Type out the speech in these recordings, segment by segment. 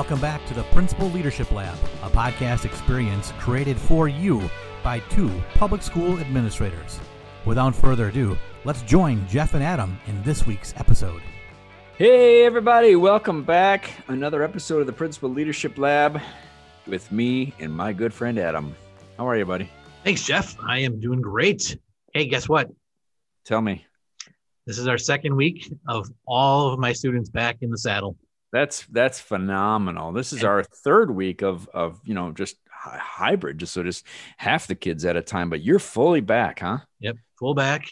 welcome back to the Principal Leadership Lab, a podcast experience created for you by two public school administrators. Without further ado, let's join Jeff and Adam in this week's episode. Hey, everybody, welcome back. Another episode of the Principal Leadership Lab with me and my good friend Adam. How are you, buddy? Thanks, Jeff. I am doing great. Hey, guess what? Tell me. This is our second week of all of my students back in the saddle. That's that's phenomenal. This is our third week of of you know just hybrid, just so just half the kids at a time. But you're fully back, huh? Yep, full back.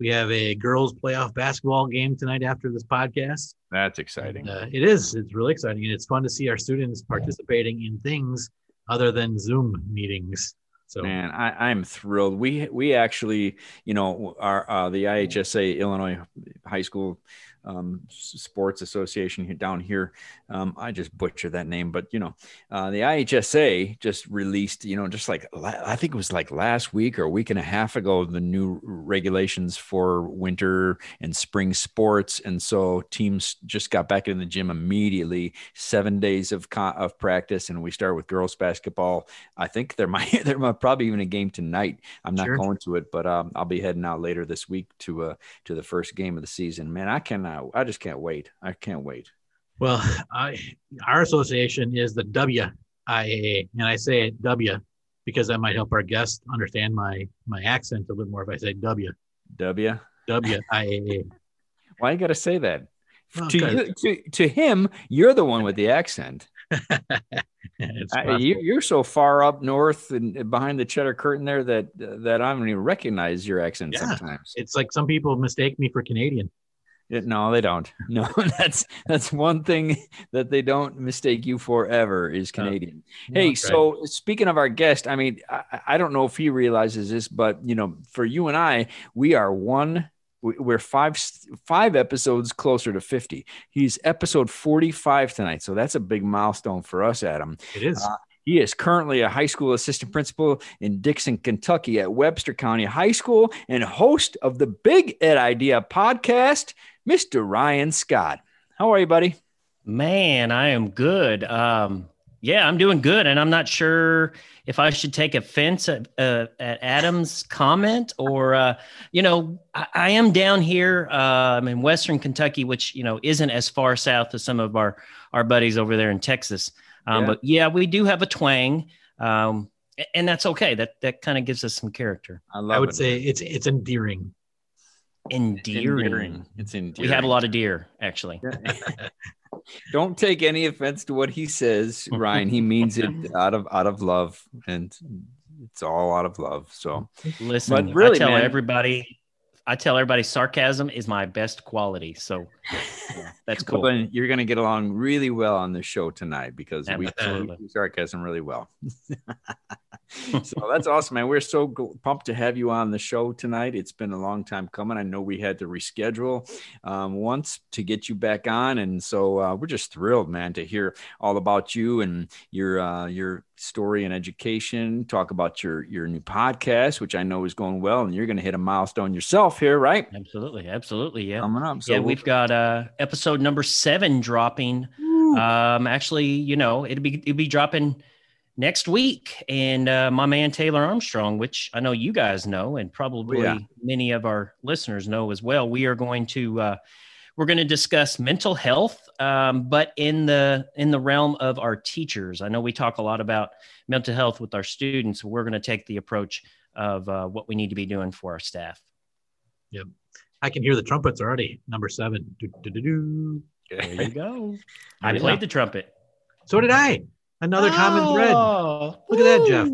We have a girls' playoff basketball game tonight after this podcast. That's exciting. Uh, it is. It's really exciting, and it's fun to see our students participating in things other than Zoom meetings. So, Man, I, I'm thrilled. We we actually, you know, our uh, the IHSA Illinois High School um, Sports Association here down here. Um, I just butchered that name, but you know, uh, the IHSA just released, you know, just like I think it was like last week or a week and a half ago, the new regulations for winter and spring sports, and so teams just got back in the gym immediately. Seven days of of practice, and we start with girls basketball. I think there might there might probably even a game tonight. I'm not Sure. going to it, but um, I'll be heading out later this week to uh to the first game of the season. Man, I cannot. I just can't wait. I can't wait. well, I, our association is the WIAA, and I say it W because that might help our guests understand my my accent a bit more if I say W. W. WIAA. Why you got to say that? To, you, to to him, you're the one with the accent. I, you, you're so far up north and behind the cheddar curtain there that that I don't even recognize your accent Yeah. sometimes. it's like some people mistake me for Canadian. No, they don't. No, that's that's one thing that they don't mistake you for ever is Canadian. No, Hey, right. so speaking of our guest, I mean, I, I don't know if he realizes this, but you know, for you and I, we are one. we- We're five five episodes closer to fifty. He's episode forty five tonight, so that's a big milestone for us, Adam. it is. uh, He is currently a high school assistant principal in Dixon, Kentucky at Webster County High School and host of the Big Ed Idea podcast, Mr. Ryan Scott. How are you, buddy? Man, I am good. Um, yeah, I'm doing good, and I'm not sure if I should take offense at, uh, at Adam's comment or, uh, you know, I, I am down here um, in Western Kentucky, which you know isn't as far south as some of our our buddies over there in Texas. Um, Yeah. But yeah, we do have a twang, um, and that's okay. That that kind of gives us some character. I love I would it. say it's it's endearing. Endearing. It's endearing. We have a lot of deer, actually. Don't take any offense to what he says, Ryan. He means it out of out of love, and it's all out of love. So Listen, But really, I tell man- everybody, I tell everybody, sarcasm is my best quality. So yeah, that's cool. Well, you're going to get along really well on the show tonight because we Absolutely. do sarcasm really well. so that's awesome, man. We're so pumped to have you on the show tonight. It's been a long time coming. I know we had to reschedule um, once to get you back on, and so uh, we're just thrilled, man, to hear all about you and your uh, your story and education. Talk about your your new podcast, which I know is going well, and you're going to hit a milestone yourself here, right? absolutely, absolutely, yeah. Coming up. So yeah, we'll- we've got uh, episode number seven dropping. Um, actually, you know, it'd be it'd be dropping next week, and uh, my man Taylor Armstrong, which I know you guys know, and probably Oh, yeah. many of our listeners know as well. We are going to uh, we're going to discuss mental health, um, but in the in the realm of our teachers. I know we talk a lot about mental health with our students. We're going to take the approach of uh, what we need to be doing for our staff. Yep. I can hear the trumpets already. Number seven. Do, do, do, do. There you go. I played the trumpet. So did I. Another common thread. Oh, Look at that, Jeff.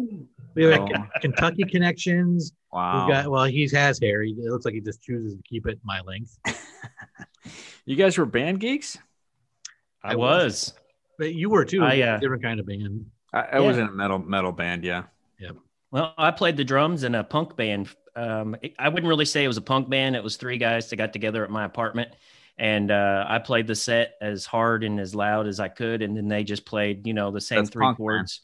We have Oh. Kentucky connections. Wow. We've got well, he has hair. He, it looks like he just chooses to keep it my length. you guys were band geeks? I was. But you were too. I, uh, different kind of band. I, I Yeah. was in a metal metal band. Yeah. Well, I played the drums in a punk band. Um, it- I wouldn't really say it was a punk band. It was three guys that got together at my apartment, and uh, I played the set as hard and as loud as I could, and then they just played, you know, the same That's three punk, man. chords.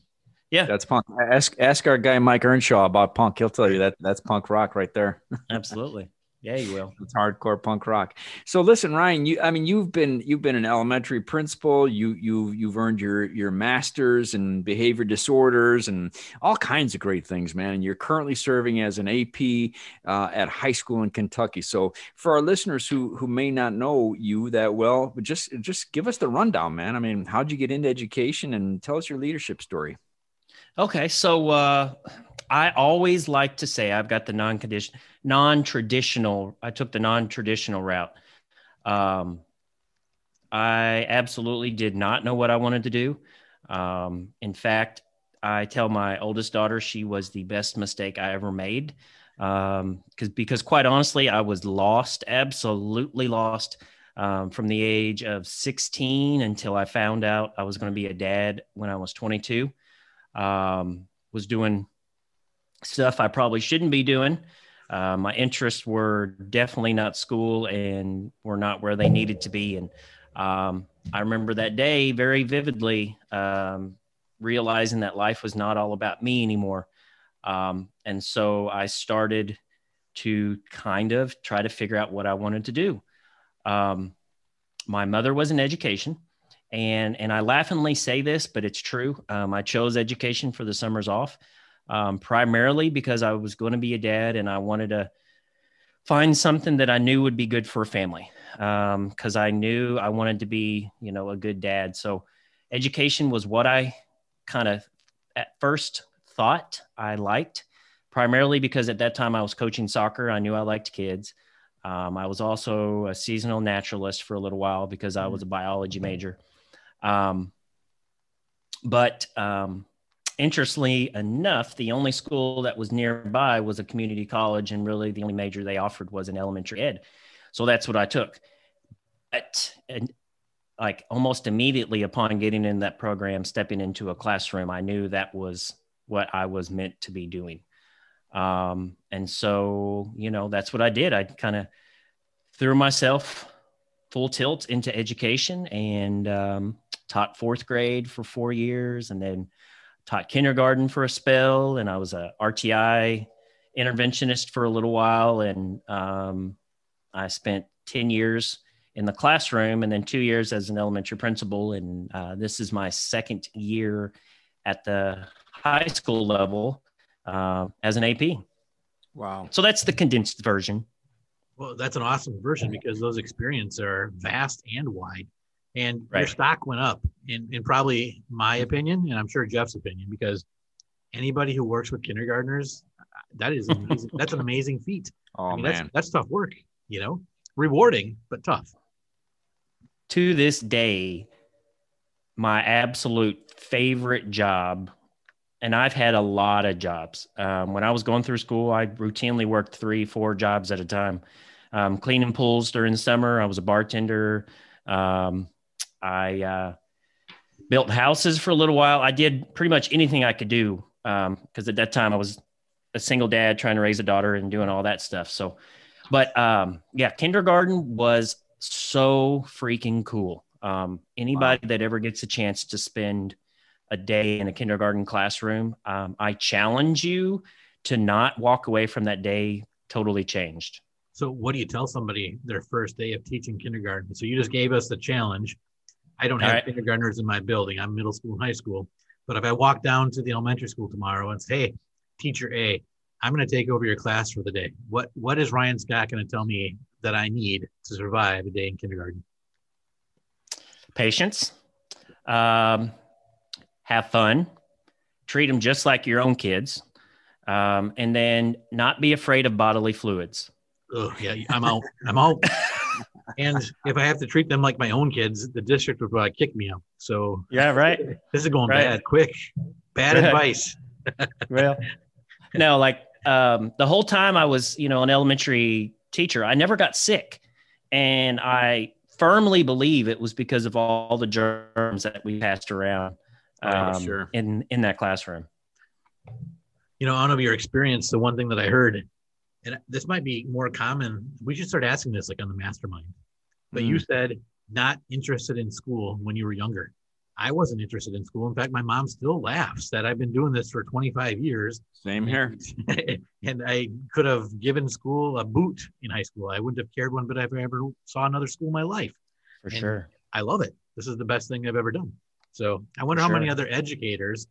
Yeah, That's punk. Ask ask our guy Mike Earnshaw about punk. He'll tell you that that's punk rock right there. absolutely. Yeah, you will. It's hardcore punk rock. So listen, Ryan, you I mean you've been you've been an elementary principal. You you you've earned your your masters in behavior disorders and all kinds of great things, man. And you're currently serving as an AP uh, at high school in Kentucky. So for our listeners who who may not know you that well, just just give us the rundown, man. I mean, how'd you get into education and tell us your leadership story? Okay, so uh, I always like to say I've got the non-condition, non-traditional. I took the non-traditional route. Um, I absolutely did not know what I wanted to do. Um, in fact, I tell my oldest daughter she was the best mistake I ever made. Um, because because quite honestly, I was lost, absolutely lost. Um, from the age of 16 until I found out I was going to be a dad when I was 22 um, was doing stuff I probably shouldn't be doing. Uh, my interests were definitely not school and were not where they needed to be. And um, I remember that day very vividly, um, realizing that life was not all about me anymore. Um, and so I started to kind of try to figure out what I wanted to do. Um, my mother was in education and and I laughingly say this, but it's true. Um, I chose education for the summers off, um, primarily because I was going to be a dad and I wanted to find something that I knew would be good for a family. Because I knew I wanted to be, you know, a good dad. So education was what I kind of at first thought I liked, primarily because at that time I was coaching soccer. I knew I liked kids. Um, I was also a seasonal naturalist for a little while because I was a biology major. Um, but um, interestingly enough, the only school that was nearby was a community college, and really the only major they offered was an elementary ed. So that's what I took. But and like almost immediately upon getting in that program, stepping into a classroom, I knew that was what I was meant to be doing. Um, and so, you know, that's what I did. I kind of threw myself full tilt into education and um, taught fourth grade for four years and then taught kindergarten for a spell. And I was a RTI interventionist for a little while. And um, I spent 10 years in the classroom and then two years as an elementary principal. And uh, this is my second year at the high school level uh, as an AP. Wow. So that's the condensed version. Well, that's an awesome version because those experiences are vast and wide. And your stock went up in, in probably my opinion, and I'm sure Jeff's opinion, because anybody who works with kindergartners, that is amazing. that's an amazing feat. Oh I mean, man. that's that's tough work, you know, rewarding but tough. to this day, my absolute favorite job, and I've had a lot of jobs. Um, when I was going through school, I routinely worked three, four jobs at a time. Um, cleaning pools during the summer, I was a bartender. Um, I uh, built houses for a little while. I did pretty much anything I could do because at that time I was a single dad trying to raise a daughter and doing all that stuff. So, but um, yeah, kindergarten was so freaking cool. Um, anybody that ever gets a chance to spend a day in a kindergarten classroom, um, I challenge you to not walk away from that day totally changed. So, what do you tell somebody their first day of teaching kindergarten? So, you just gave us the challenge. I don't All have right. kindergartners in my building. I'm middle school and high school. But if I walk down to the elementary school tomorrow and say, "Hey, teacher A, I'm going to take over your class for the day," what what is Ryan Scott going to tell me that I need to survive a day in kindergarten? Patience, um, have fun, treat them just like your own kids, um, and then not be afraid of bodily fluids. Oh yeah, I'm out. I'm out. and if I have to treat them like my own kids, the district would probably kick me out. So Yeah, right. this is going Right. bad quick. Bad advice. well no like um, the whole time i was you know an elementary teacher i never got sick and i firmly believe it was because of all the germs that we passed around um, Oh, sure. in in that classroom. You know, out of your experience, the one thing that I heard, and this might be more common, we should start asking this like on the mastermind. But you mm. said not interested in school when you were younger. I wasn't interested in school. In fact, my mom still laughs that I've been doing this for 25 years. Same here. and I could have given school a boot in high school. I wouldn't have cared one bit if I ever saw another school in my life. For And sure. I love it. This is the best thing I've ever done. So I wonder how Sure. many other educators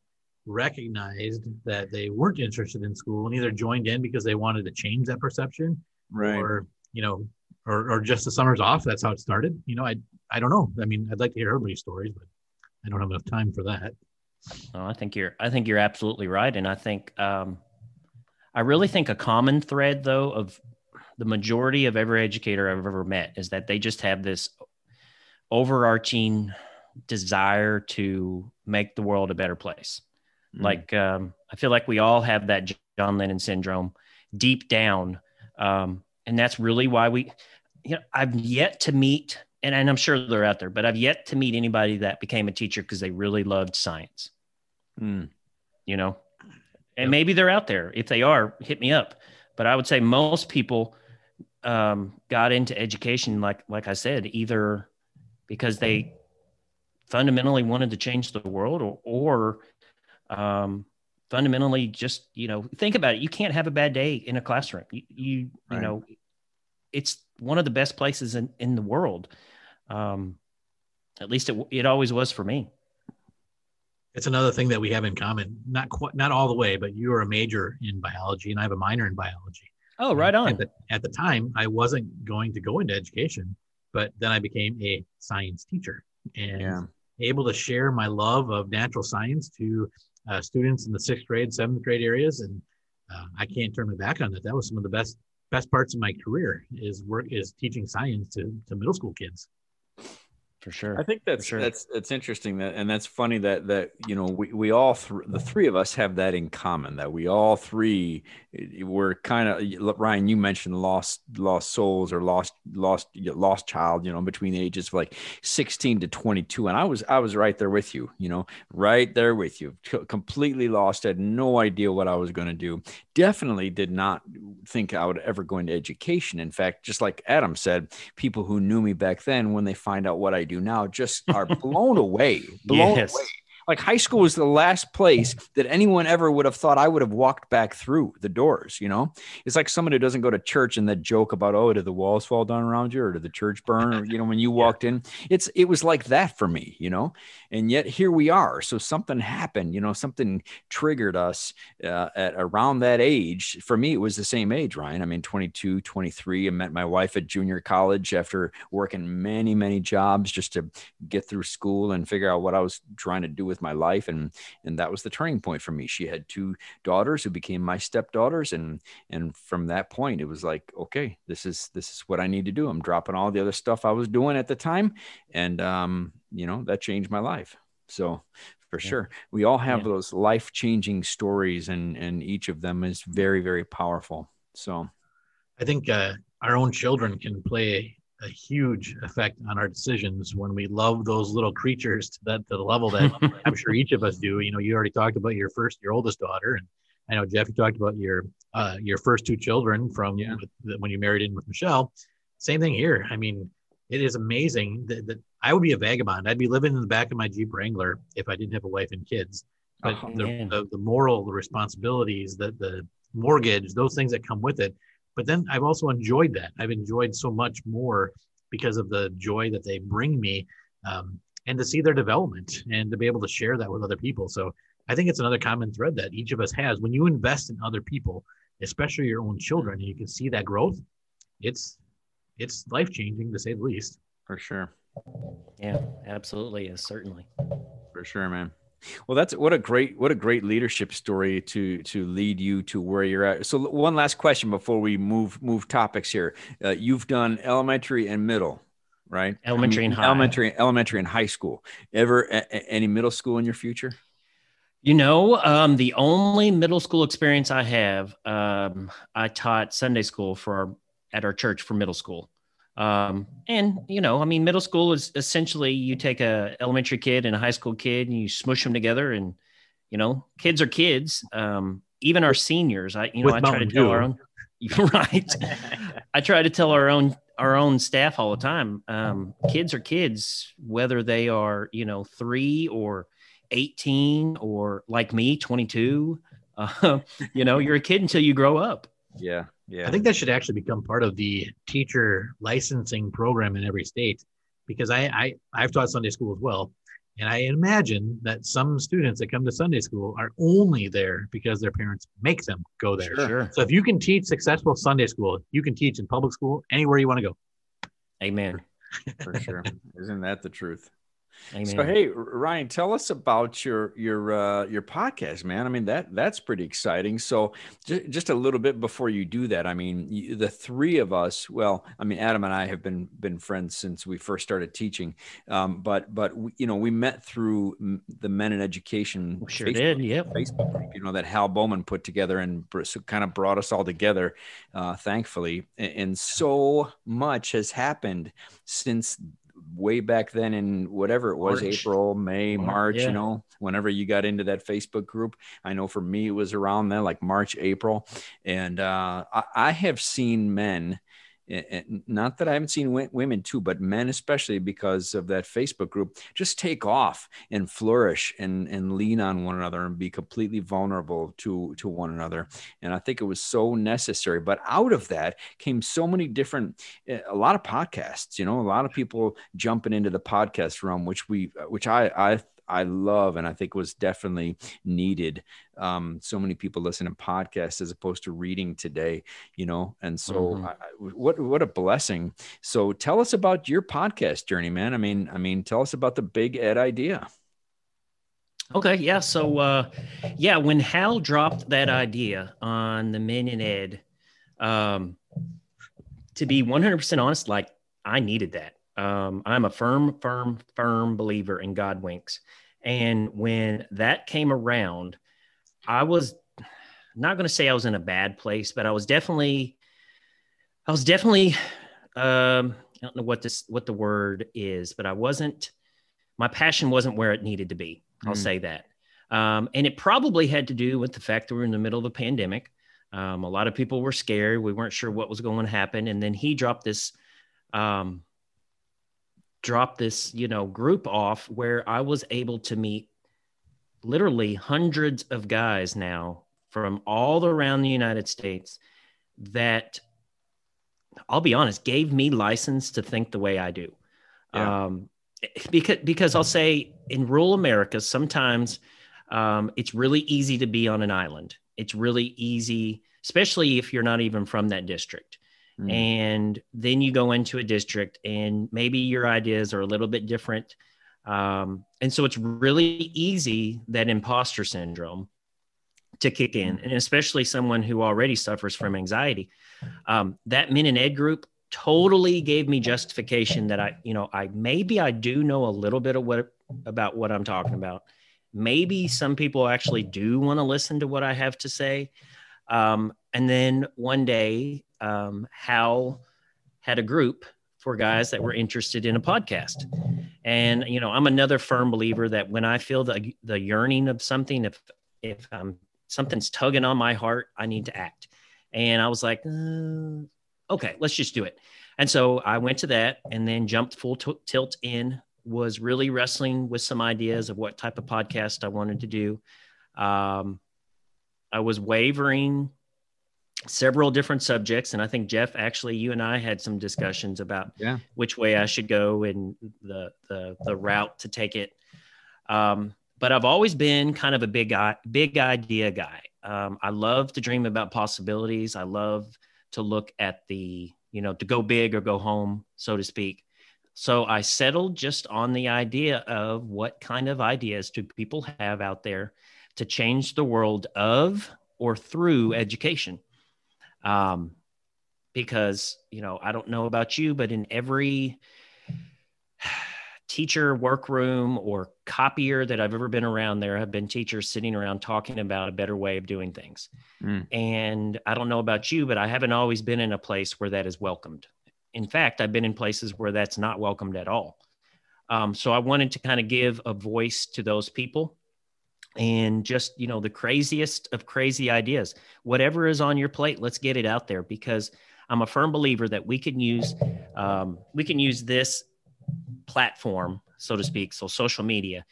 recognized that they weren't interested in school and either joined in because they wanted to change that perception Right. or, you know, or, or just the summers off. That's how it started. You know, I, I don't know. I mean, I'd like to hear everybody's stories, but I don't have enough time for that. No, I think you're I think you're absolutely right. And I think um I really think a common thread though of the majority of every educator I've ever met is that they just have this overarching desire to make the world a better place. Mm. Like um, I feel like we all have that John Lennon syndrome deep down, um, and that's really why we. You know, I've yet to meet, and, and I'm sure they're out there, but I've yet to meet anybody that became a teacher because they really loved science. Mm. You know, and Yep. maybe they're out there. If they are, hit me up. But I would say most people um, got into education, like like I said, either because they fundamentally wanted to change the world, or, or um, fundamentally just you know think about it. You can't have a bad day in a classroom. You you, you know, it's one of the best places in in the world. Um, at least it it always was for me. It's another thing that we have in common. Not quite, not all the way, but you are a major in biology and I have a minor in biology. Oh, right on. At the, at the time, I wasn't going to go into education, but then I became a science teacher and Yeah. able to share my love of natural science to uh, students in the sixth grade, seventh grade areas, and uh, I can't turn my back on that. That was some of the best best parts of my career is work is teaching science to to middle school kids. For sure. I think that's sure. that's that's interesting that and that's funny that that you know we we all th- the three of us have that in common that we all three eh, were kind of Ryan you mentioned lost lost souls or lost lost lost child you know between the ages of like 16 to 22 and I was I was right there with you you know right there with you C- completely lost had no idea what I was going to do definitely did not think I would ever go into education in fact just like Adam said people who knew me back then when they find out what I do now just are blown away blown Yes. away like high school was the last place that anyone ever would have thought I would have walked back through the doors. You know, it's like someone who doesn't go to church and that joke about, oh, did the walls fall down around you or did the church burn? Or, you know, when you walked in, it's, it was like that for me, you know, and yet here we are. So something happened, you know, something triggered us uh, at around that age. For me, it was the same age, Ryan. I mean, 22, 23. I met my wife at junior college after working many, many jobs just to get through school and figure out what I was trying to do with my life. And, and that was the turning point for me. She had two daughters who became my stepdaughters. And, and from that point, it was like, okay, this is, this is what I need to do. I'm dropping all the other stuff I was doing at the time. And, um, you know, that changed my life. So for Yeah. sure, we all have Yeah. those life changing stories and, and each of them is very, very powerful. So I think uh, our own children can play a huge effect on our decisions when we love those little creatures to that to the level that I'm sure each of us do. You know, you already talked about your first, your oldest daughter, and I know Jeff, you talked about your uh, your first two children from Yeah. with, when you married in with Michelle. Same thing here. I mean, it is amazing that, that I would be a vagabond. I'd be living in the back of my Jeep Wrangler if I didn't have a wife and kids. But Oh, the, the, the moral, the responsibilities, the the mortgage, those things that come with it. But then I've also enjoyed that. I've enjoyed so much more because of the joy that they bring me, um, and to see their development and to be able to share that with other people. So I think it's another common thread that each of us has. When you invest in other people, especially your own children, and you can see that growth, it's it's life changing to say the least. for sure. Yeah, absolutely is certainly. For sure, man. Well, that's what a great what a great leadership story to to lead you to where you're at. So, one last question before we move move topics here. Uh, you've done elementary and middle, right? Elementary and high. Elementary, elementary and high school. Ever a- a- any middle school in your future? You know, um, the only middle school experience I have, um, I taught Sunday school for our, at our church for middle school. Um, and you know, I mean, middle school is essentially you take a elementary kid and a high school kid and you smush them together, and you know, kids are kids. Um, even our seniors, I you know, With I try to tell our own. right. I try to tell our own our own staff all the time. Um, kids are kids, whether they are you know three or eighteen or like me, twenty two. Uh, you know, you're a kid until you grow up. Yeah. Yeah. I think that should actually become part of the teacher licensing program in every state, because I, I I've taught Sunday school as well, and I imagine that some students that come to Sunday school are only there because their parents make them go there. Sure. So if you can teach successful Sunday school, you can teach in public school anywhere you want to go. Amen. for sure. Isn't that the truth? Amen. So hey, Ryan, tell us about your your uh, your podcast, man. I mean that that's pretty exciting. So just, just a little bit before you do that, I mean you, the three of us. Well, I mean Adam and I have been been friends since we first started teaching. Um, but but we, you know we met through the Men in Education. We sure Facebook did. Yep. Facebook group, you know, that Hal Bowman put together and so kind of brought us all together, uh, thankfully. And, and so much has happened since way back then in whatever it was, March. April, May, Mar- March, yeah. you know, whenever you got into that Facebook group. I know for me, it was around then, like March, April. And uh, I, I have seen men. And- Not that I haven't seen women too, but men especially because of that Facebook group, just take off and flourish and and lean on one another and be completely vulnerable to to one another. And I think it was so necessary. But out of that came so many different, eh, a lot of podcasts. You know, a lot of people jumping into the podcast realm, which we, which I I. I love and I think was definitely needed. Um, so many people listen to podcasts as opposed to reading today, you know, and so Mhm. I, what what a blessing. So tell us about your podcast journey, man. I mean, I mean, tell us about the Big Ed idea. Okay, yeah. So, uh, yeah, when Hal dropped that idea on the Men in Ed, um, to be 100% honest, like I needed that. Um, I'm a firm, firm, firm believer in God winks. And when that came around, I was not going to say I was in a bad place, but I was definitely, I was definitely, um, I don't know what this, what the word is, but I wasn't, my passion wasn't where it needed to be. I'll Mm. say that. Um, and it probably had to do with the fact that we are in the middle of a pandemic. Um, a lot of people were scared. We weren't sure what was going to happen. And then he dropped this, um, dropped this, you know, group off where I was able to meet literally hundreds of guys now from all around the United States that I'll be honest, gave me license to think the way I do. Yeah. Um, because because I'll say in rural America, sometimes um, it's really easy to be on an island. It's really easy, especially if you're not even from that district. Mm. And then you go into a district, and maybe your ideas are a little bit different. Um, and so it's really easy that imposter syndrome to kick in, and especially someone who already suffers from anxiety. Um, that Men in Ed group totally gave me justification that I, you know, I maybe I do know a little bit of what about what I'm talking about. Maybe some people actually do want to listen to what I have to say. Um, and then one day, um, Hal had a group for guys that were interested in a podcast. And you know, I'm another firm believer that when I feel the the yearning of something, if if um, something's tugging on my heart, I need to act. And I was like, uh, okay, let's just do it. And so I went to that and then jumped full t- tilt in, was really wrestling with some ideas of what type of podcast I wanted to do. Um, I was wavering several different subjects. And I think Jeff, actually, you and I had some discussions about Yeah. which way I should go and the, the, the route to take it. Um, but I've always been kind of a big, big idea guy. Um, I love to dream about possibilities. I love to look at the, you know, to go big or go home, so to speak. So I settled just on the idea of what kind of ideas do people have out there to change the world of or through education. Um, because, you know, I don't know about you, but in every teacher workroom or copier that I've ever been around, there have been teachers sitting around talking about a better way of doing things. Mm. And I don't know about you, but I haven't always been in a place where that is welcomed. In fact, I've been in places where that's not welcomed at all. Um, so I wanted to kind of give a voice to those people and just, you know, the craziest of crazy ideas. Whatever is on your plate, let's get it out there because I'm a firm believer that we can use um, we can use this platform, so to speak, so social media,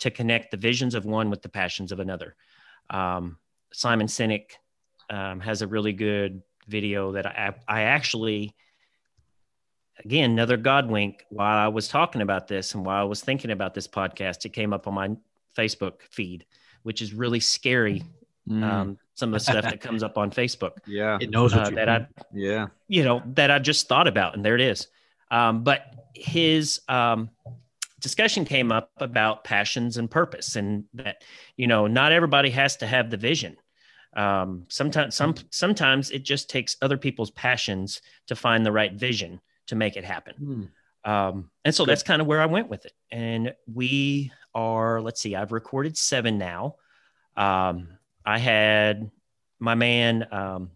to connect the visions of one with the passions of another. Um, Simon Sinek um, has a really good video that I, I actually, again, another God wink while I was talking about this and while I was thinking about this podcast, it came up on my Facebook feed, which is really scary. Mm. Um, some of the stuff that comes up on Facebook. Yeah. It knows what uh, that I, yeah, you know, that I just thought about and there it is. Um, but his, um, discussion came up about passions and purpose and that you know not everybody has to have the vision um, sometimes some sometimes it just takes other people's passions to find the right vision to make it happen hmm. um, and so Good. that's kind of where i went with it and we are let's see i've recorded seven now um, i had my man um,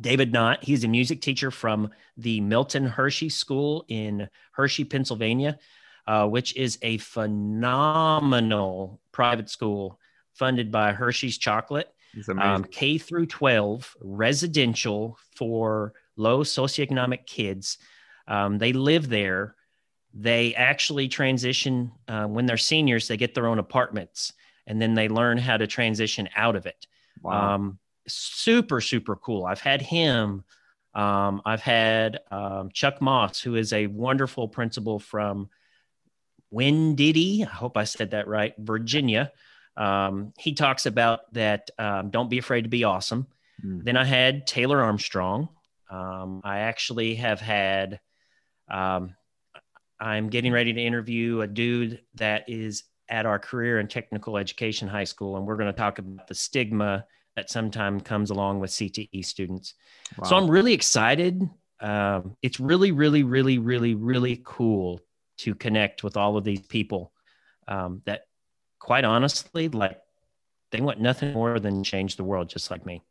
david knott he's a music teacher from the milton hershey school in hershey pennsylvania uh, which is a phenomenal private school funded by hershey's chocolate um, K through 12 residential for low socioeconomic kids. Um, they live there. They actually transition uh, when they're seniors, they get their own apartments and then they learn how to transition out of it. Wow. Um, super, super cool. I've had him. Um, I've had um, Chuck Moss, who is a wonderful principal from Winn-Dixie. I hope I said that right, Virginia. Um, he talks about that um, don't be afraid to be awesome. Mm. Then I had Taylor Armstrong. Um, I actually have had, um, I'm getting ready to interview a dude that is at our career and technical education high school, and we're going to talk about the stigma that sometimes comes along with CTE students. Wow. So I'm really excited. Um, it's really, really, really, really, really cool to connect with all of these people um, that quite honestly, like they want nothing more than change the world, just like me.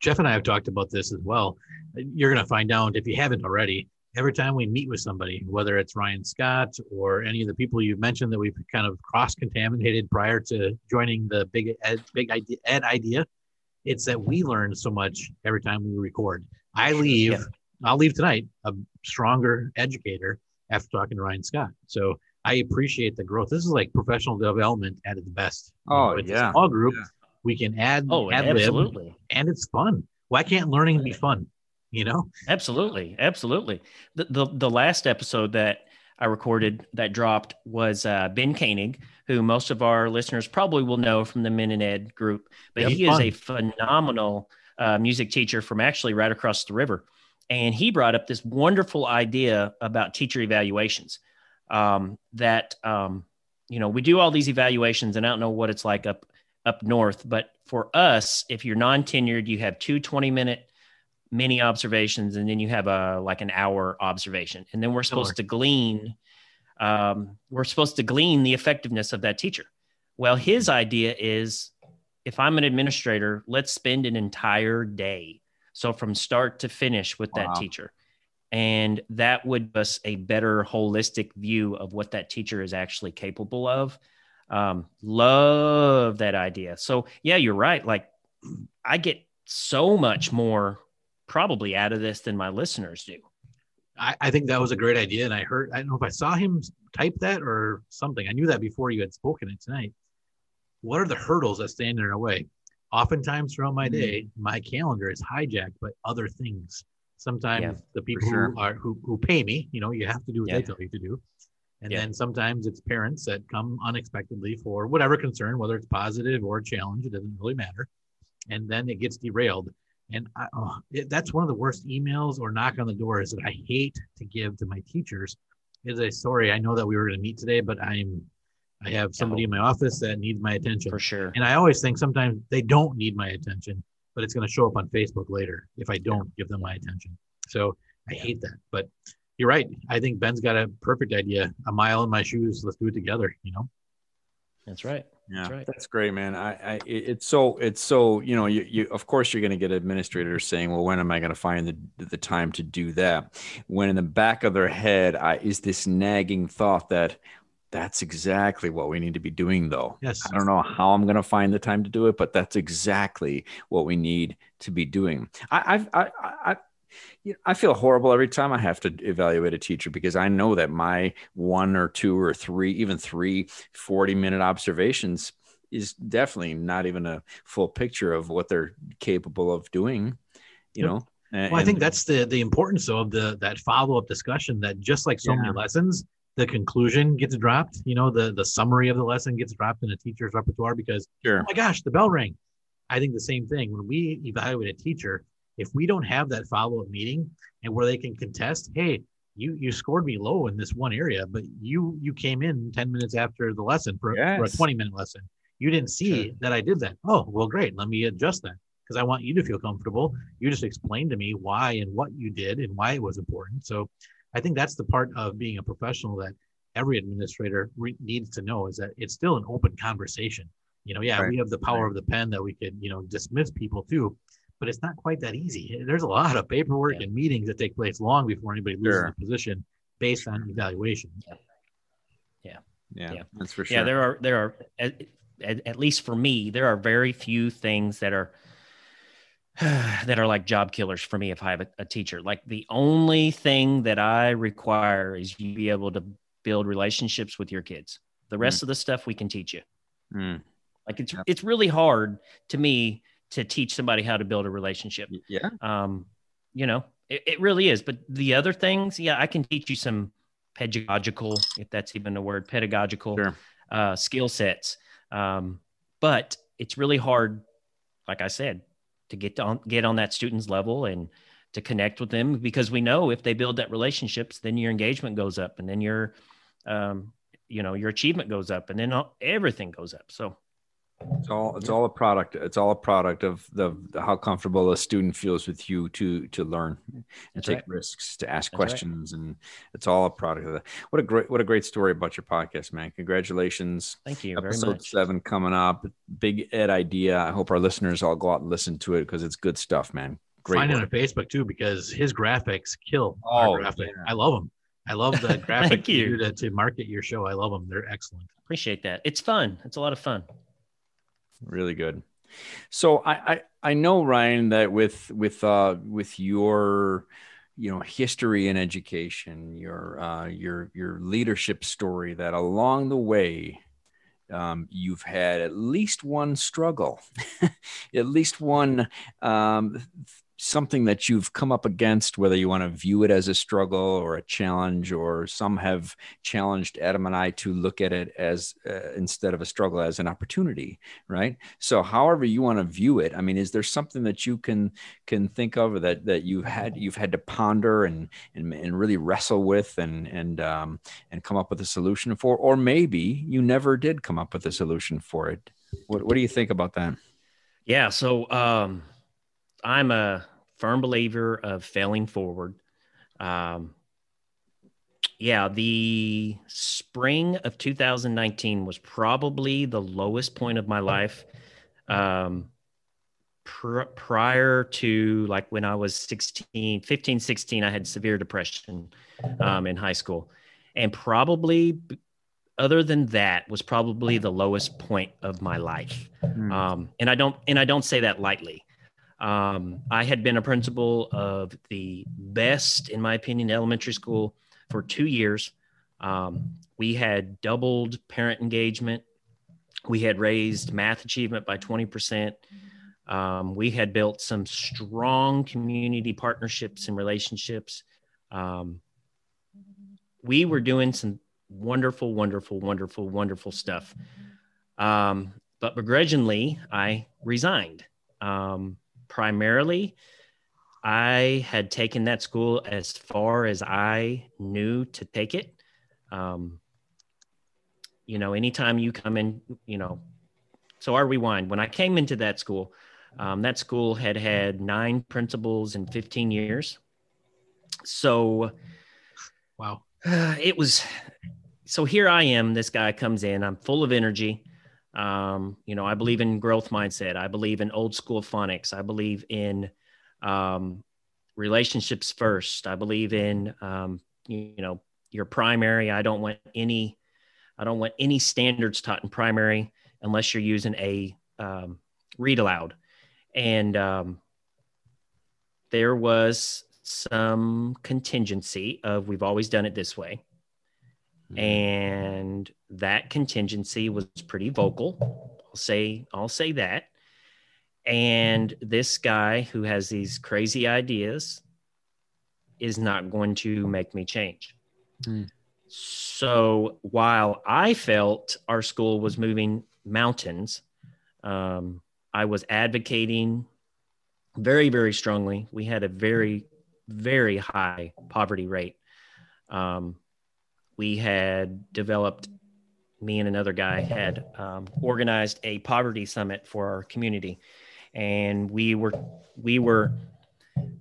Jeff and I have talked about this as well. You're going to find out if you haven't already. Every time we meet with somebody, whether it's Ryan Scott or any of the people you've mentioned that we've kind of cross-contaminated prior to joining the big ed, big idea, ed idea, it's that we learn so much every time we record. I leave, yeah. I'll leave tonight a stronger educator after talking to Ryan Scott. So I appreciate the growth. This is like professional development at its best. Oh you know, it's yeah, a small group. Yeah. We can add. Oh, add absolutely. and it's fun. Why can't learning be fun? You know. Absolutely, absolutely. The the, the last episode that I recorded that dropped was uh, Ben Koenig, who most of our listeners probably will know from the Men in Ed group. But he fun. is a phenomenal uh, music teacher from actually right across the river. And he brought up this wonderful idea about teacher evaluations um, that um, you know we do all these evaluations, and I don't know what it's like up up north, but for us, if you're non-tenured, you have two 20 minute mini observations, and then you have a like an hour observation, and then we're supposed sure. to glean. Um, we're supposed to glean the effectiveness of that teacher. Well, his idea is if I'm an administrator, let's spend an entire day. So from start to finish with wow. that teacher and that would give us a better holistic view of what that teacher is actually capable of um, love that idea so yeah you're right like i get so much more probably out of this than my listeners do I, I think that was a great idea and i heard i don't know if i saw him type that or something i knew that before you had spoken it tonight what are the hurdles that stand in our way oftentimes throughout my mm-hmm. day my calendar is hijacked by other things Sometimes yeah, the people sure. who are who, who pay me, you know, you have to do what yeah. they tell you to do. And yeah. then sometimes it's parents that come unexpectedly for whatever concern, whether it's positive or challenge, it doesn't really matter. And then it gets derailed. And I, oh, it, that's one of the worst emails or knock on the doors that I hate to give to my teachers. Is a sorry, I know that we were going to meet today, but I'm I have somebody in my office that needs my attention. For sure. And I always think sometimes they don't need my attention but it's going to show up on Facebook later if I don't give them my attention. So I hate that. But you're right. I think Ben's got a perfect idea. A mile in my shoes. Let's do it together. You know. That's right. Yeah, That's right. that's great, man. I, I, it's so, it's so, you know, you, you, of course, you're going to get administrators saying, "Well, when am I going to find the the time to do that?" When in the back of their head I, is this nagging thought that that's exactly what we need to be doing, though. Yes. I don't know how I'm going to find the time to do it, but that's exactly what we need to be doing. I, I've, I, I, I, you know, I feel horrible every time I have to evaluate a teacher because I know that my one or two or three, even three 40 minute observations is definitely not even a full picture of what they're capable of doing, you know? And- Well, I think that's the the importance of the that follow up discussion. That just like so many lessons, the conclusion gets dropped. You know, the the summary of the lesson gets dropped in a teacher's repertoire because sure. oh my gosh, the bell rang. I think the same thing when we evaluate a teacher. If we don't have that follow up meeting and where they can contest, hey, you you scored me low in this one area, but you you came in ten minutes after the lesson for, for a twenty minute lesson. You didn't see Sure. that I did that. Oh, well, great. Let me adjust that because I want you to feel comfortable. You just explained to me why and what you did and why it was important. So I think that's the part of being a professional that every administrator re- needs to know is that it's still an open conversation. You know, yeah, Right. we have the power of the pen that we could, you know, dismiss people too, but it's not quite that easy. There's a lot of paperwork Yeah. and meetings that take place long before anybody loses Sure. a position based on evaluation. Yeah, Yeah. yeah. that's for sure. Yeah, there are there are at, at, at least for me, there are very few things that are that are like job killers for me if I have a, a teacher. Like the only thing that I require is you be able to build relationships with your kids. The rest of the stuff we can teach you. Mm, Like it's Yep. it's really hard to me to teach somebody how to build a relationship. yeah, Um, you know, it, it really is. But the other things, yeah, I can teach you some pedagogical, if that's even a word, pedagogical Sure. uh, skill sets. Um, but it's really hard, like I said, to get on get on that student's level and to connect with them because we know if they build that relationships, then your engagement goes up, and then your, um, you know, your achievement goes up, and then all, everything goes up. So It's all it's all a product. It's all a product of the, the how comfortable a student feels with you to to learn and That's take right. risks, to ask That's right. questions, and it's all a product of that. What a great what a great story about your podcast, man! Congratulations. thank you very Episode seven coming up. Big Ed idea. I hope our listeners all go out and listen to it because it's good stuff, man. Great. Find it on. Facebook too because his graphics kill Oh, graphic. yeah. I love them. I love the graphic you. you to, to market your show. I love them. They're excellent. Appreciate that. It's fun. It's a lot of fun. Really good. So I, I i know ryan that with with uh with your you know history in education your uh your your leadership story that along the way um, you've had at least one struggle at least one um, something that you've come up against whether you want to view it as a struggle or a challenge or some have challenged adam and i to look at it as uh, instead of a struggle as an opportunity right? So however you want to view it i mean is there something that you can can think of that that you had you've had to ponder and and, and really wrestle with and and um, and come up with a solution for? Or maybe you never did come up with a solution for it. What, what do you think about that? Yeah. So um, I'm a firm believer of failing forward. Um, yeah, the spring of 2019 was probably the lowest point of my life. Um, pr- prior to like when I was 16, 15, 16, I had severe depression um, in high school. And probably, other than that, was probably the lowest point of my life um, and I don't and I don't say that lightly. Um, I had been a principal of the best, in my opinion, elementary school for two years. Um, we had doubled parent engagement. We had raised math achievement by twenty percent. Um, we had built some strong community partnerships and relationships. Um, we were doing some wonderful, wonderful, wonderful, wonderful stuff. Um, but begrudgingly, I resigned. Um, primarily, I had taken that school as far as I knew to take it. Um, you know, anytime you come in, you know, so our rewind. When I came into that school, um, that school had had nine principals in 15 years. So Wow. uh, it was so here I am. This guy comes in. I'm full of energy. Um, you know, I believe in growth mindset. I believe in old school phonics. I believe in um, relationships first. I believe in um, you, you know your primary. I don't want any. I don't want any standards taught in primary unless you're using a um, read aloud. And um, there was some contingency of we've always done it this way. Mm-hmm. And that contingency was pretty vocal. I'll say, I'll say that. And this guy who has these crazy ideas is not going to make me change. Mm. So while I felt our school was moving mountains, um, I was advocating very, very strongly. We had a very, very high poverty rate. Um, we had developed, me and another guy had um, organized a poverty summit for our community, and we were we were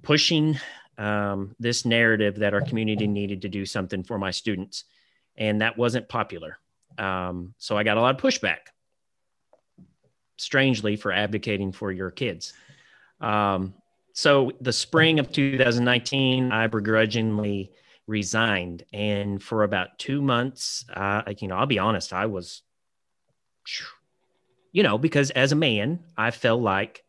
pushing um, this narrative that our community needed to do something for my students, and that wasn't popular. Um, so I got a lot of pushback strangely for advocating for your kids. Um, so the spring of 2019, I begrudgingly resigned, and for about two months, uh, you know, I'll be honest, I was, you know, because as a man, I felt like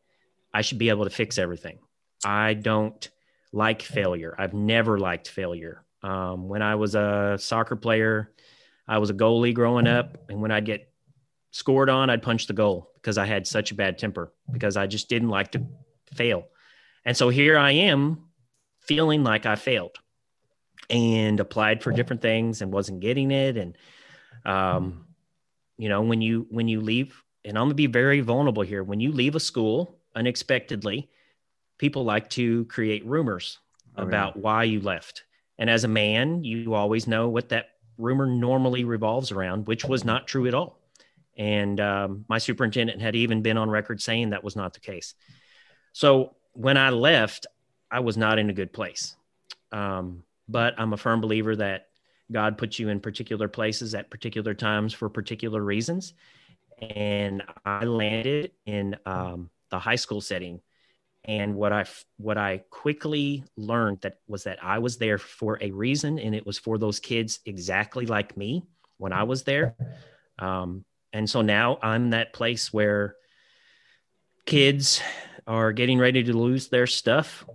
I should be able to fix everything. I don't like failure. I've never liked failure. Um, when I was a soccer player, I was a goalie growing up, and when I'd get scored on, I'd punch the goal because I had such a bad temper because I just didn't like to fail. And so here I am feeling like I failed and applied for different things and wasn't getting it. And, um, you know, when you, when you leave, and I'm gonna be very vulnerable here, when you leave a school unexpectedly, people like to create rumors oh, about yeah. why you left. And as a man, you always know what that rumor normally revolves around, which was not true at all. And um, my superintendent had even been on record saying that was not the case. So when I left, I was not in a good place. Um, but I'm a firm believer that God puts you in particular places at particular times for particular reasons. And I landed in um, the high school setting. And what I what I quickly learned that was that I was there for a reason, and it was for those kids exactly like me when I was there. Um, and so now I'm that place where kids are getting ready to lose their stuff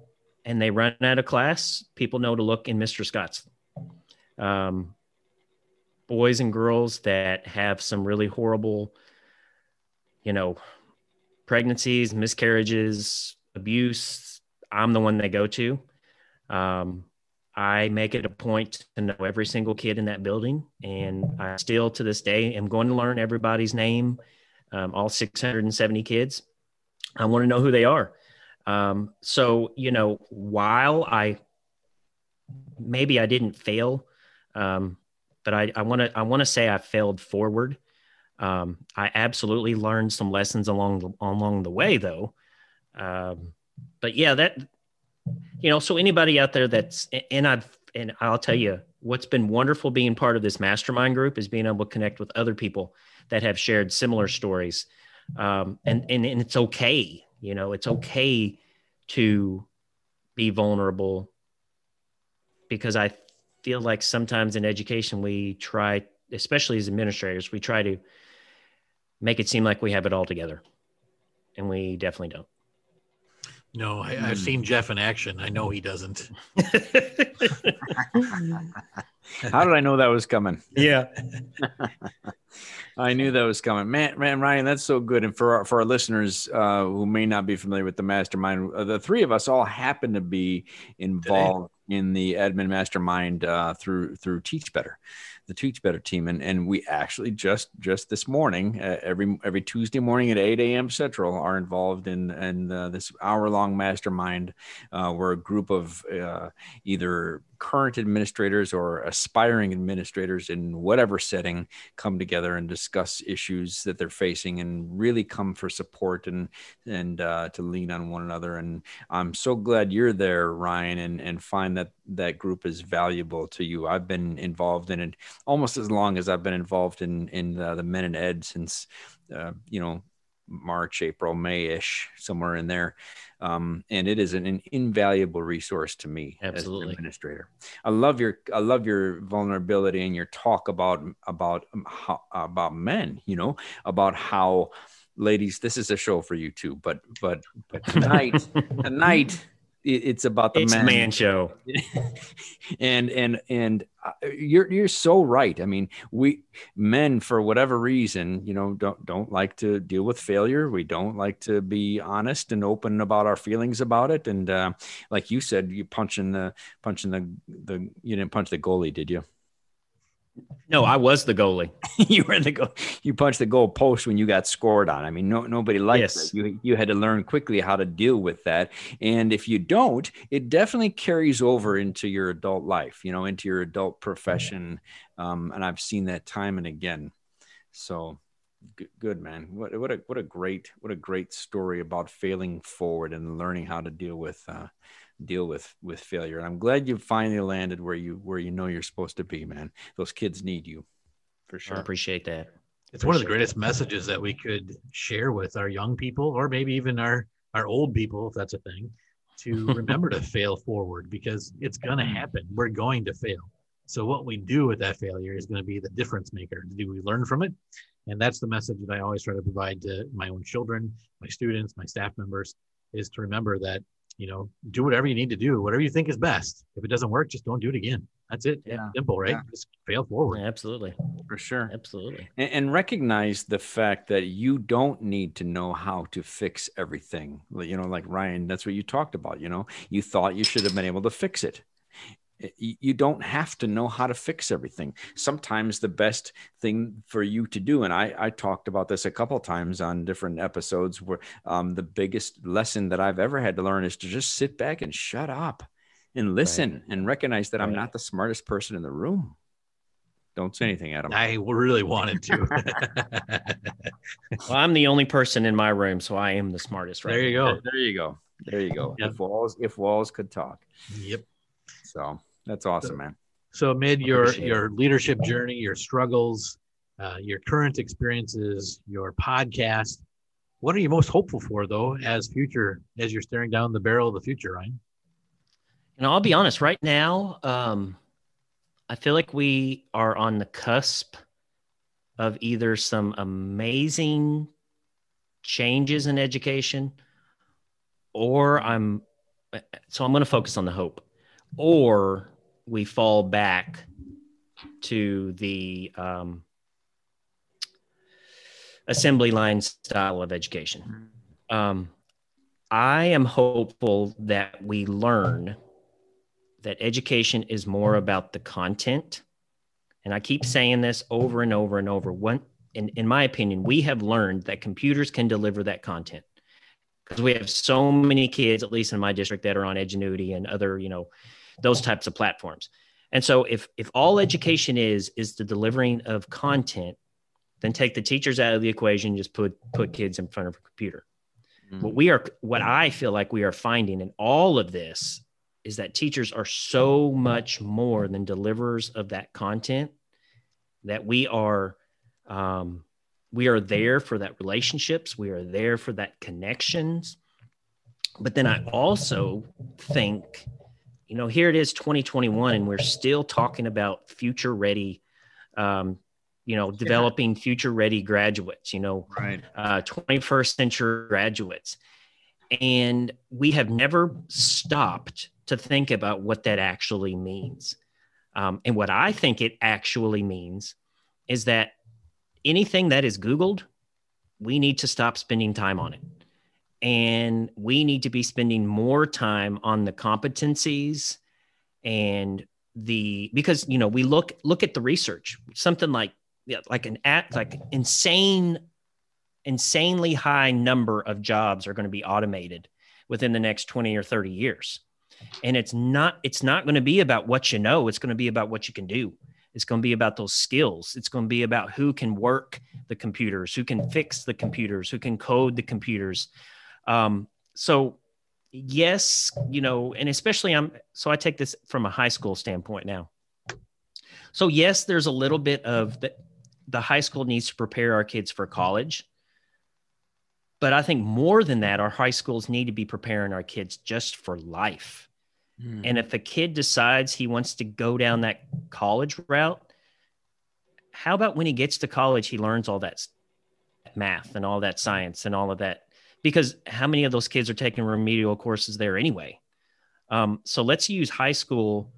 and they run out of class. People know to look in Mr. Scott's. Um, boys and girls that have some really horrible, you know, pregnancies, miscarriages, abuse. I'm the one they go to. Um, I make it a point to know every single kid in that building. And I still to this day am going to learn everybody's name, um, all 670 kids. I want to know who they are. Um, so, you know, while I maybe I didn't fail, um, but I want to I want to say I failed forward. Um, I absolutely learned some lessons along the along the way, though. Um, but yeah, that you know, so anybody out there that's and I've and I'll tell you what's been wonderful being part of this mastermind group is being able to connect with other people that have shared similar stories. Um, and, and and it's okay, you know, it's okay to be vulnerable because I feel like sometimes in education we try, especially as administrators, we try to make it seem like we have it all together, and we definitely don't. No, I, have hmm. seen Jeff in action. I know he doesn't. How did I know that was coming? Yeah. I knew that was coming. Man, man, Ryan, that's so good. And for our, for our listeners uh, who may not be familiar with the mastermind, uh, the three of us all happen to be involved Today. in the admin mastermind uh, through through Teach Better the Teach Better team, and and we actually just just this morning, uh, every every Tuesday morning at 8 a.m. Central, are involved in in uh, this hour long mastermind, uh, where a group of uh, either current administrators or aspiring administrators in whatever setting come together and discuss issues that they're facing and really come for support and and uh, to lean on one another. And I'm so glad you're there, Ryan, and and find that that group is valuable to you. I've been involved in it almost as long as I've been involved in in uh, the Men in Ed since uh, you know March, April, May ish, somewhere in there. Um, and it is an, an, invaluable resource to me Absolutely. as an administrator. I love your I love your vulnerability and your talk about about um, how, about men. You know about how ladies. This is a show for you too, but but but tonight tonight it's about the it's man. man show. And and and uh, you're you're so right. I mean we men for whatever reason you know don't don't like to deal with failure. We don't like to be honest and open about our feelings about it. And uh, like you said you punching the punching the the you didn't punch the goalie did you no, I was the goalie. you were the goal. You punched the goal post when you got scored on. I mean, no, nobody likes yes. You you had to learn quickly how to deal with that. And if you don't, it definitely carries over into your adult life. You know, into your adult profession. Um, and I've seen that time and again. So good, good man. What what a what a great what a great story about failing forward and learning how to deal with. Uh, deal with with failure. And I'm glad you finally landed where you where you know you're supposed to be, man. Those kids need you for sure. I appreciate that. It's appreciate one of the greatest that. messages that we could share with our young people or maybe even our our old people if that's a thing to remember to fail forward because it's going to mm-hmm. happen. We're going to fail. So what we do with that failure is going to be the difference maker. Do we learn from it? And that's the message that I always try to provide to my own children, my students, my staff members is to remember that you know, do whatever you need to do, whatever you think is best. If it doesn't work, just don't do it again. That's it. Yeah. Simple, right? Yeah. Just fail forward. Yeah, absolutely. For sure. Absolutely. And, and, recognize the fact that you don't need to know how to fix everything. You know, like Ryan, that's what you talked about. You know, you thought you should have been able to fix it you don't have to know how to fix everything. Sometimes the best thing for you to do and i, I talked about this a couple times on different episodes where um, the biggest lesson that i've ever had to learn is to just sit back and shut up and listen right. and recognize that right. i'm not the smartest person in the room. Don't say anything adam. I really wanted to. Well i'm the only person in my room so i am the smartest right there you go. There you go. There you go. Yep. if walls if walls could talk. Yep. So that's awesome, man. So amid your your leadership journey, your struggles, uh, your current experiences, your podcast, what are you most hopeful for though as future as you're staring down the barrel of the future, Ryan? And I'll be honest, right now, um, I feel like we are on the cusp of either some amazing changes in education, or I'm so I'm going to focus on the hope, or we fall back to the um, assembly line style of education. Um, I am hopeful that we learn that education is more about the content. And I keep saying this over and over and over. One, in, in my opinion, we have learned that computers can deliver that content because we have so many kids, at least in my district, that are on Edgenuity and other, you know, those types of platforms. And so if if all education is is the delivering of content, then take the teachers out of the equation, just put put kids in front of a computer. Mm-hmm. What we are what I feel like we are finding in all of this is that teachers are so much more than deliverers of that content that we are um, we are there for that relationships we are there for that connections but then i also think you know, here it is 2021 and we're still talking about future ready, um, you know, developing future ready graduates, you know, right. uh, 21st century graduates. And we have never stopped to think about what that actually means. Um, and what I think it actually means is that anything that is Googled, we need to stop spending time on it and we need to be spending more time on the competencies and the because you know we look look at the research something like yeah, like an at like insane insanely high number of jobs are going to be automated within the next 20 or 30 years. And it's not it's not going to be about what you know it's going to be about what you can do. It's going to be about those skills. It's going to be about who can work the computers who can fix the computers who can code the computers um, so yes you know and especially i'm so i take this from a high school standpoint now so yes there's a little bit of the, the high school needs to prepare our kids for college but i think more than that our high schools need to be preparing our kids just for life Mm. And if a kid decides he wants to go down that college route, how about when he gets to college, he learns all that math and all that science and all of that? Because how many of those kids are taking remedial courses there anyway? Um, so let's use high school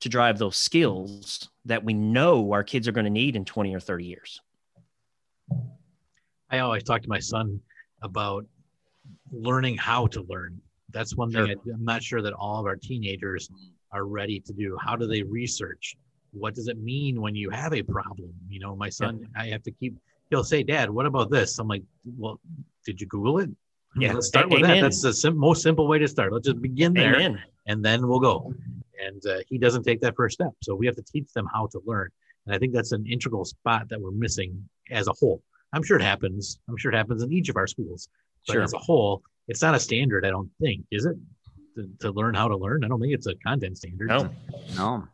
to drive those skills that we know our kids are going to need in 20 or 30 years. I always talk to my son about learning how to learn that's one thing sure. I, I'm not sure that all of our teenagers are ready to do. How do they research? What does it mean when you have a problem? You know, my son, yeah. I have to keep, he'll say, Dad, what about this? I'm like, well, did you Google it? Yeah. Let's start with Amen. that. That's the sim- most simple way to start. Let's just begin there Amen. and then we'll go. And uh, he doesn't take that first step. So we have to teach them how to learn. And I think that's an integral spot that we're missing as a whole. I'm sure it happens. I'm sure it happens in each of our schools. But sure. as a whole, it's not a standard, I don't think, is it? To, to, learn how to learn. I don't think it's a content standard. No, no,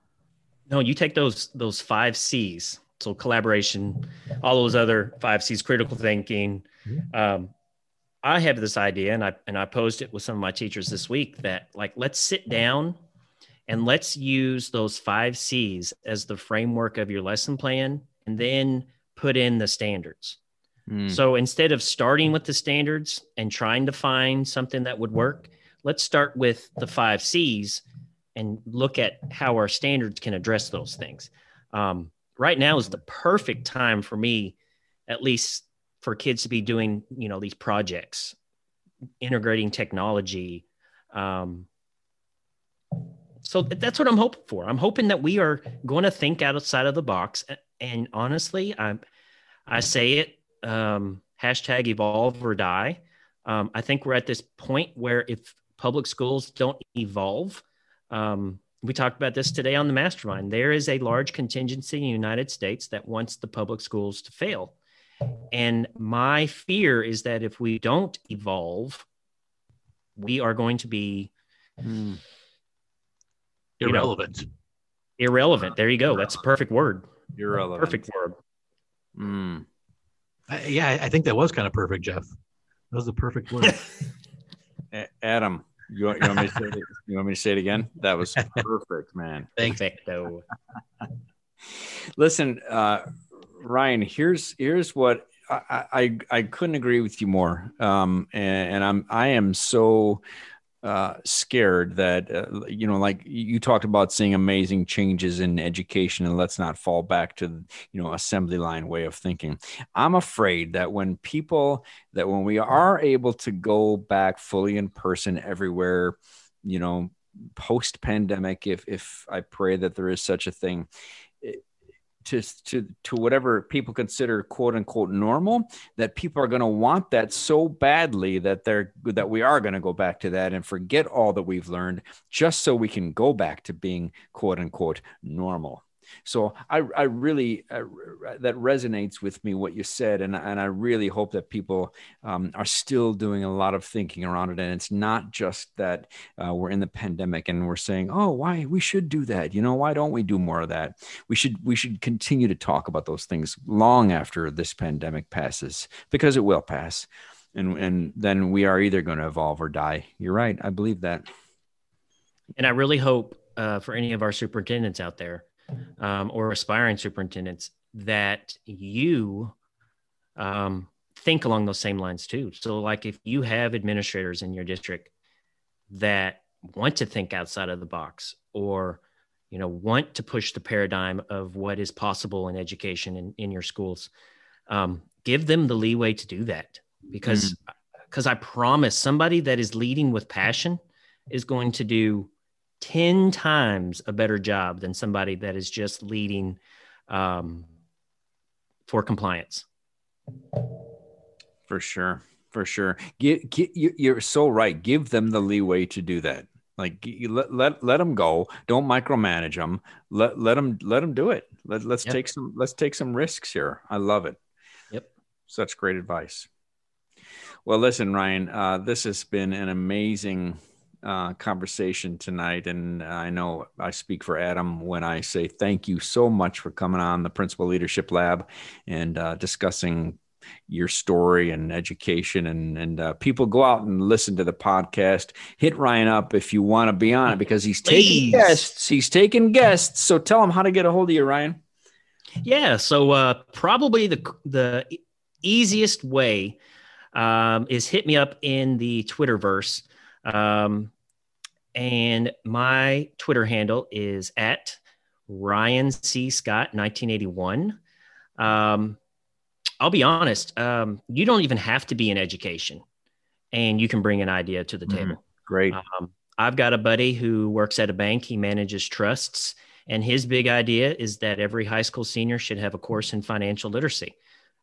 no. You take those those five C's. So collaboration, all those other five C's, critical thinking. Mm-hmm. Um, I have this idea, and I and I posed it with some of my teachers this week that like let's sit down and let's use those five C's as the framework of your lesson plan, and then put in the standards. Mm. So instead of starting with the standards and trying to find something that would work, let's start with the five C's and look at how our standards can address those things. Um, right now is the perfect time for me, at least for kids to be doing, you know, these projects, integrating technology. Um, so that's what I'm hoping for. I'm hoping that we are going to think outside of the box. And honestly, I, I say it um, hashtag evolve or die. Um, I think we're at this point where if public schools don't evolve, um, we talked about this today on the mastermind. There is a large contingency in the United States that wants the public schools to fail. And my fear is that if we don't evolve, we are going to be mm. irrelevant. Know, irrelevant. There you go. That's a perfect word. Irrelevant. Perfect word. Mm. I, yeah, I think that was kind of perfect, Jeff. That was the perfect word. Adam, you want, you want, me to say it? You want me to say it again? That was perfect, man. Perfecto. Listen, uh, Ryan, here's here's what I, I I couldn't agree with you more. Um, and, and I'm I am so uh, scared that uh, you know like you talked about seeing amazing changes in education and let's not fall back to you know assembly line way of thinking i'm afraid that when people that when we are able to go back fully in person everywhere you know post pandemic if if i pray that there is such a thing to to to whatever people consider quote unquote normal that people are going to want that so badly that they're that we are going to go back to that and forget all that we've learned just so we can go back to being quote unquote normal so I, I really uh, that resonates with me what you said, and and I really hope that people um, are still doing a lot of thinking around it, and it's not just that uh, we're in the pandemic and we're saying, oh, why we should do that. You know, why don't we do more of that? We should we should continue to talk about those things long after this pandemic passes because it will pass, and and then we are either going to evolve or die. You're right. I believe that. And I really hope uh, for any of our superintendents out there um, or aspiring superintendents that you um, think along those same lines too. So, like if you have administrators in your district that want to think outside of the box or you know want to push the paradigm of what is possible in education in, in your schools um, give them the leeway to do that because because mm-hmm. i promise somebody that is leading with passion is going to do 10 times a better job than somebody that is just leading um, for compliance. For sure. For sure. Get, get, you're so right. Give them the leeway to do that. Like you let let let them go. Don't micromanage them. Let let them let them do it. Let let's Yep. take some let's take some risks here. I love it. Yep. Such great advice. Well, listen, Ryan. Uh, this has been an amazing uh, conversation tonight, and I know I speak for Adam when I say thank you so much for coming on the Principal Leadership Lab and uh, discussing your story and education. And and uh, people go out and listen to the podcast. Hit ryan up if you want to be on it because he's taking guests. He's taking guests. So tell him how to get a hold of you ryan. Yeah, so uh, probably the the easiest way um, is hit me up in the Twitterverse, um, and my Twitter handle is at Ryan C Scott 1981. Um, I'll be honest, um, you don't even have to be in education, and you can bring an idea to the Mhm. table. great Um, I've got a buddy who works at a bank. He manages trusts, and his big idea is that every high school senior should have a course in financial literacy.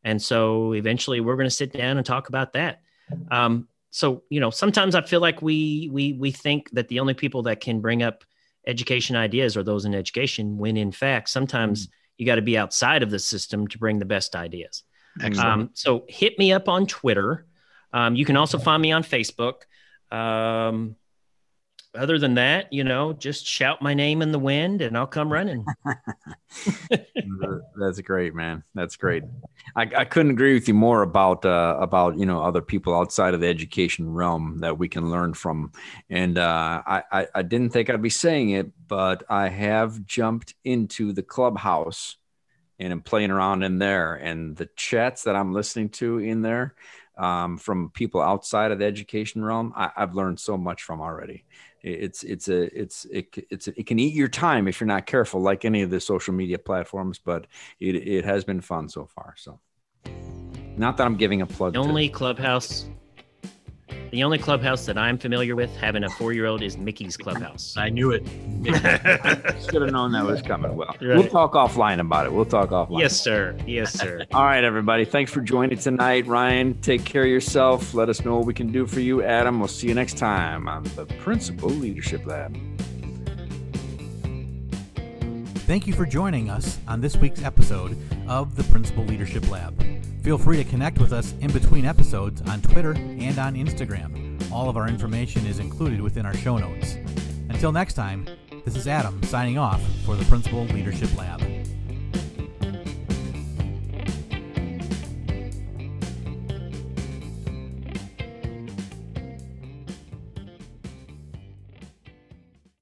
And so eventually, we're going to sit down and talk about that. Um, so you know, sometimes I feel like we we we think that the only people that can bring up education ideas are those in education, when in fact, sometimes you got to be outside of the system to bring the best ideas. Um, so hit me up on Twitter. Um, you can also find me on Facebook. Um, other than that, you know, just shout my name in the wind and I'll come running. That's great, man. That's great. I, I couldn't agree with you more about uh, about you know other people outside of the education realm that we can learn from. And uh, I, I I didn't think I'd be saying it, but I have jumped into the clubhouse and am playing around in there. And the chats that I'm listening to in there um, from people outside of the education realm, I, I've learned so much from already it's it's a it's it, it's it can eat your time if you're not careful like any of the social media platforms but it, it has been fun so far so. Not that i'm giving a plug The to- only clubhouse, the only clubhouse that I'm familiar with having a four year old is Mickey's clubhouse. I knew it. should have known that was coming well we'll talk offline about it we'll talk offline yes, sir. Yes, sir. all right everybody thanks for joining tonight ryan take care of yourself let us know what we can do for you adam we'll see you next time on the principal leadership lab Thank you for joining us on this week's episode of the Principal Leadership Lab. Feel free to connect with us in between episodes on Twitter and on Instagram. All of our information is included within our show notes. Until next time, this is Adam signing off for the Principal Leadership Lab.